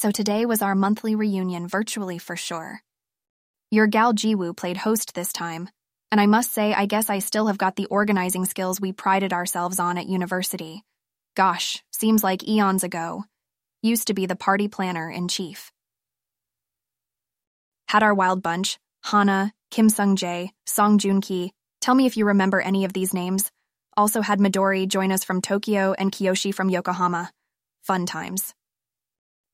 So today was our monthly reunion virtually for sure. Your gal Jiwoo played host this time, and I must say, I guess I still have got the organizing skills we prided ourselves on at university. Gosh, seems like eons ago. Used to be the party planner in chief. Had our wild bunch Hana, Kim Sung Jae, Song Joon Ki. Tell me if you remember any of these names. Also had Midori join us from Tokyo and Kiyoshi from Yokohama. Fun times.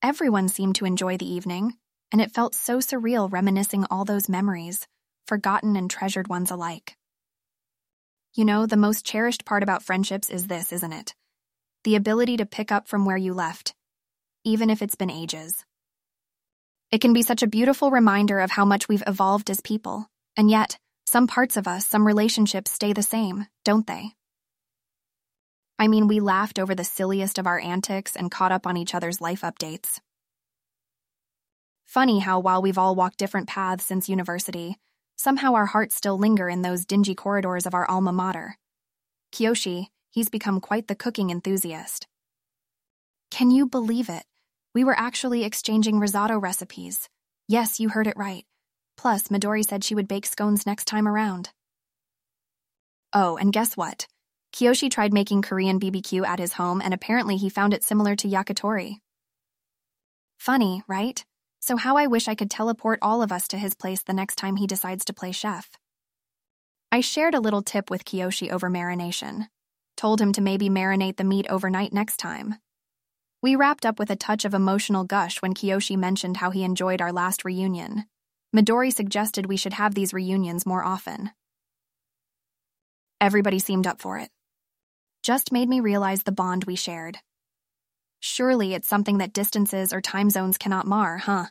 Everyone seemed to enjoy the evening, and it felt so surreal reminiscing all those memories, forgotten and treasured ones alike. You know, the most cherished part about friendships is this, isn't it? The ability to pick up from where you left, even if it's been ages. It can be such a beautiful reminder of how much we've evolved as people, and yet, some parts of us, some relationships stay the same, don't they? I mean, we laughed over the silliest of our antics and caught up on each other's life updates. Funny how, while we've all walked different paths since university, somehow our hearts still linger in those dingy corridors of our alma mater. Kiyoshi, he's become quite the cooking enthusiast. Can you believe it? We were actually exchanging risotto recipes. Yes, you heard it right. Plus, Midori said she would bake scones next time around. Oh, and guess what? Kiyoshi tried making Korean BBQ at his home, and apparently he found it similar to yakitori. Funny, right? So, how I wish I could teleport all of us to his place the next time he decides to play chef. I shared a little tip with Kiyoshi over marination. Told him to maybe marinate the meat overnight next time. We wrapped up with a touch of emotional gush when Kiyoshi mentioned how he enjoyed our last reunion. Midori suggested we should have these reunions more often. Everybody seemed up for it just made me realize the bond we shared. Surely it's something that distances or time zones cannot mar, huh?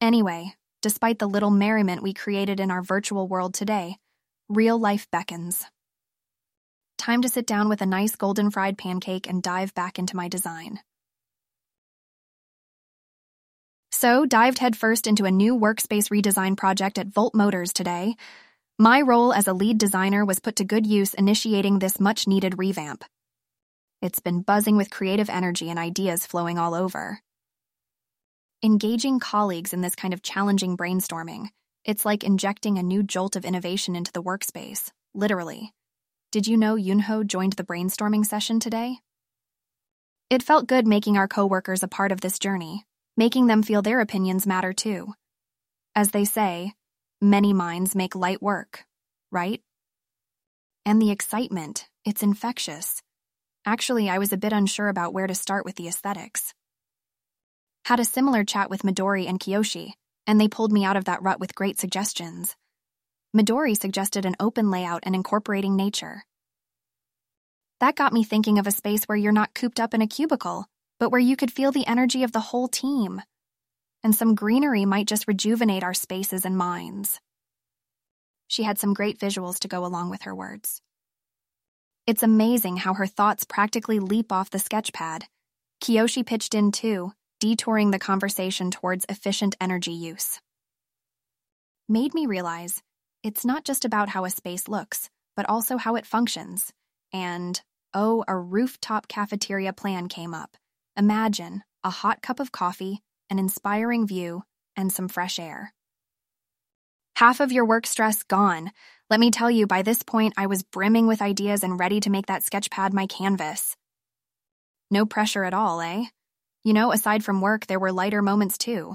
Anyway, despite the little merriment we created in our virtual world today, real life beckons. Time to sit down with a nice golden fried pancake and dive back into my design. So, dived headfirst into a new workspace redesign project at Volt Motors today, my role as a lead designer was put to good use initiating this much needed revamp. It's been buzzing with creative energy and ideas flowing all over. Engaging colleagues in this kind of challenging brainstorming, it's like injecting a new jolt of innovation into the workspace, literally. Did you know Yunho joined the brainstorming session today? It felt good making our coworkers a part of this journey, making them feel their opinions matter too. As they say, Many minds make light work, right? And the excitement, it's infectious. Actually, I was a bit unsure about where to start with the aesthetics. Had a similar chat with Midori and Kiyoshi, and they pulled me out of that rut with great suggestions. Midori suggested an open layout and incorporating nature. That got me thinking of a space where you're not cooped up in a cubicle, but where you could feel the energy of the whole team and some greenery might just rejuvenate our spaces and minds. She had some great visuals to go along with her words. It's amazing how her thoughts practically leap off the sketchpad. Kiyoshi pitched in too, detouring the conversation towards efficient energy use. Made me realize it's not just about how a space looks, but also how it functions. And, oh, a rooftop cafeteria plan came up. Imagine a hot cup of coffee, an inspiring view, and some fresh air. Half of your work stress gone. Let me tell you, by this point, I was brimming with ideas and ready to make that sketchpad my canvas. No pressure at all, eh? You know, aside from work, there were lighter moments too.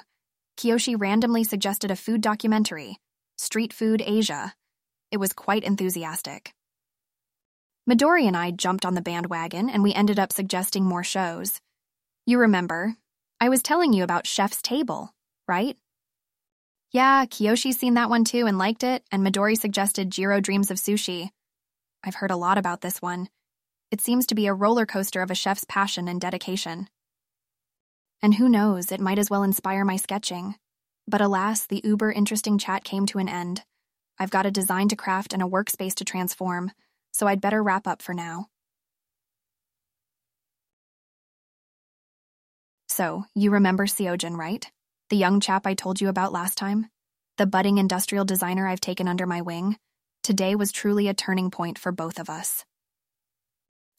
Kiyoshi randomly suggested a food documentary, Street Food Asia. It was quite enthusiastic. Midori and I jumped on the bandwagon and we ended up suggesting more shows. You remember, I was telling you about Chef's Table, right? Yeah, Kiyoshi's seen that one too and liked it, and Midori suggested Jiro Dreams of Sushi. I've heard a lot about this one. It seems to be a roller coaster of a chef's passion and dedication. And who knows, it might as well inspire my sketching. But alas, the uber interesting chat came to an end. I've got a design to craft and a workspace to transform, so I'd better wrap up for now. So, you remember Seojin, right? The young chap I told you about last time? The budding industrial designer I've taken under my wing? Today was truly a turning point for both of us.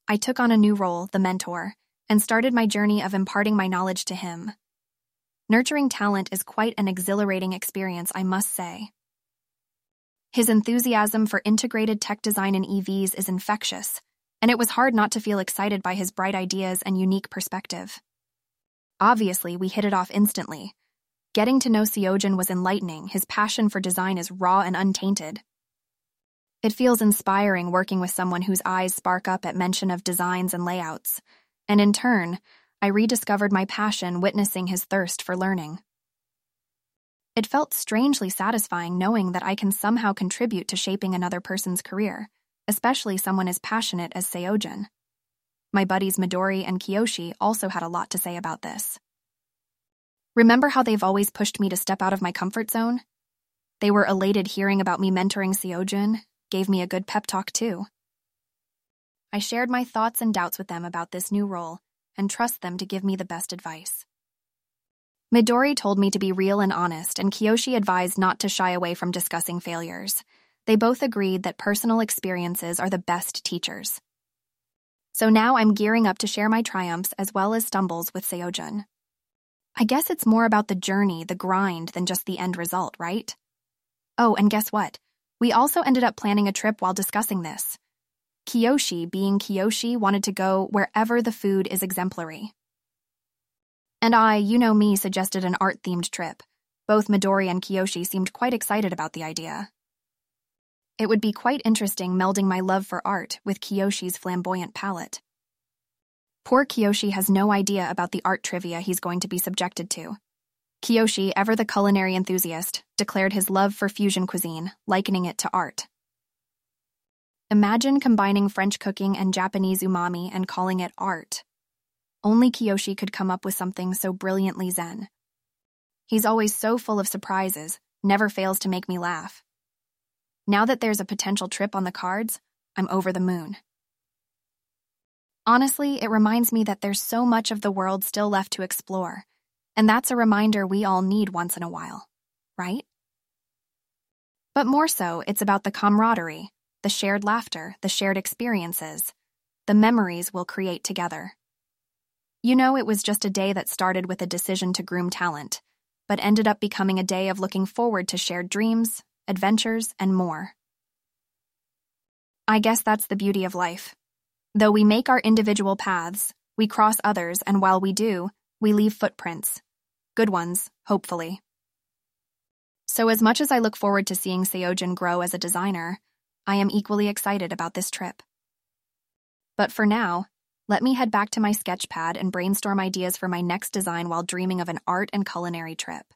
I took on a new role, the mentor, and started my journey of imparting my knowledge to him. Nurturing talent is quite an exhilarating experience, I must say. His enthusiasm for integrated tech design in EVs is infectious, and it was hard not to feel excited by his bright ideas and unique perspective. Obviously, we hit it off instantly. Getting to know Seojin was enlightening, his passion for design is raw and untainted. It feels inspiring working with someone whose eyes spark up at mention of designs and layouts, and in turn, I rediscovered my passion witnessing his thirst for learning. It felt strangely satisfying knowing that I can somehow contribute to shaping another person's career, especially someone as passionate as Seojin. My buddies Midori and Kiyoshi also had a lot to say about this. Remember how they've always pushed me to step out of my comfort zone? They were elated hearing about me mentoring Seojin, gave me a good pep talk too. I shared my thoughts and doubts with them about this new role and trust them to give me the best advice. Midori told me to be real and honest, and Kiyoshi advised not to shy away from discussing failures. They both agreed that personal experiences are the best teachers. So now I'm gearing up to share my triumphs as well as stumbles with Seojun. I guess it's more about the journey, the grind, than just the end result, right? Oh, and guess what? We also ended up planning a trip while discussing this. Kiyoshi, being Kiyoshi, wanted to go wherever the food is exemplary. And I, you know me, suggested an art themed trip. Both Midori and Kiyoshi seemed quite excited about the idea. It would be quite interesting melding my love for art with Kiyoshi's flamboyant palette. Poor Kiyoshi has no idea about the art trivia he's going to be subjected to. Kiyoshi, ever the culinary enthusiast, declared his love for fusion cuisine, likening it to art. Imagine combining French cooking and Japanese umami and calling it art. Only Kiyoshi could come up with something so brilliantly zen. He's always so full of surprises, never fails to make me laugh. Now that there's a potential trip on the cards, I'm over the moon. Honestly, it reminds me that there's so much of the world still left to explore, and that's a reminder we all need once in a while, right? But more so, it's about the camaraderie, the shared laughter, the shared experiences, the memories we'll create together. You know, it was just a day that started with a decision to groom talent, but ended up becoming a day of looking forward to shared dreams, adventures, and more. I guess that's the beauty of life. Though we make our individual paths, we cross others, and while we do, we leave footprints. Good ones, hopefully. So, as much as I look forward to seeing Seojin grow as a designer, I am equally excited about this trip. But for now, let me head back to my sketch pad and brainstorm ideas for my next design while dreaming of an art and culinary trip.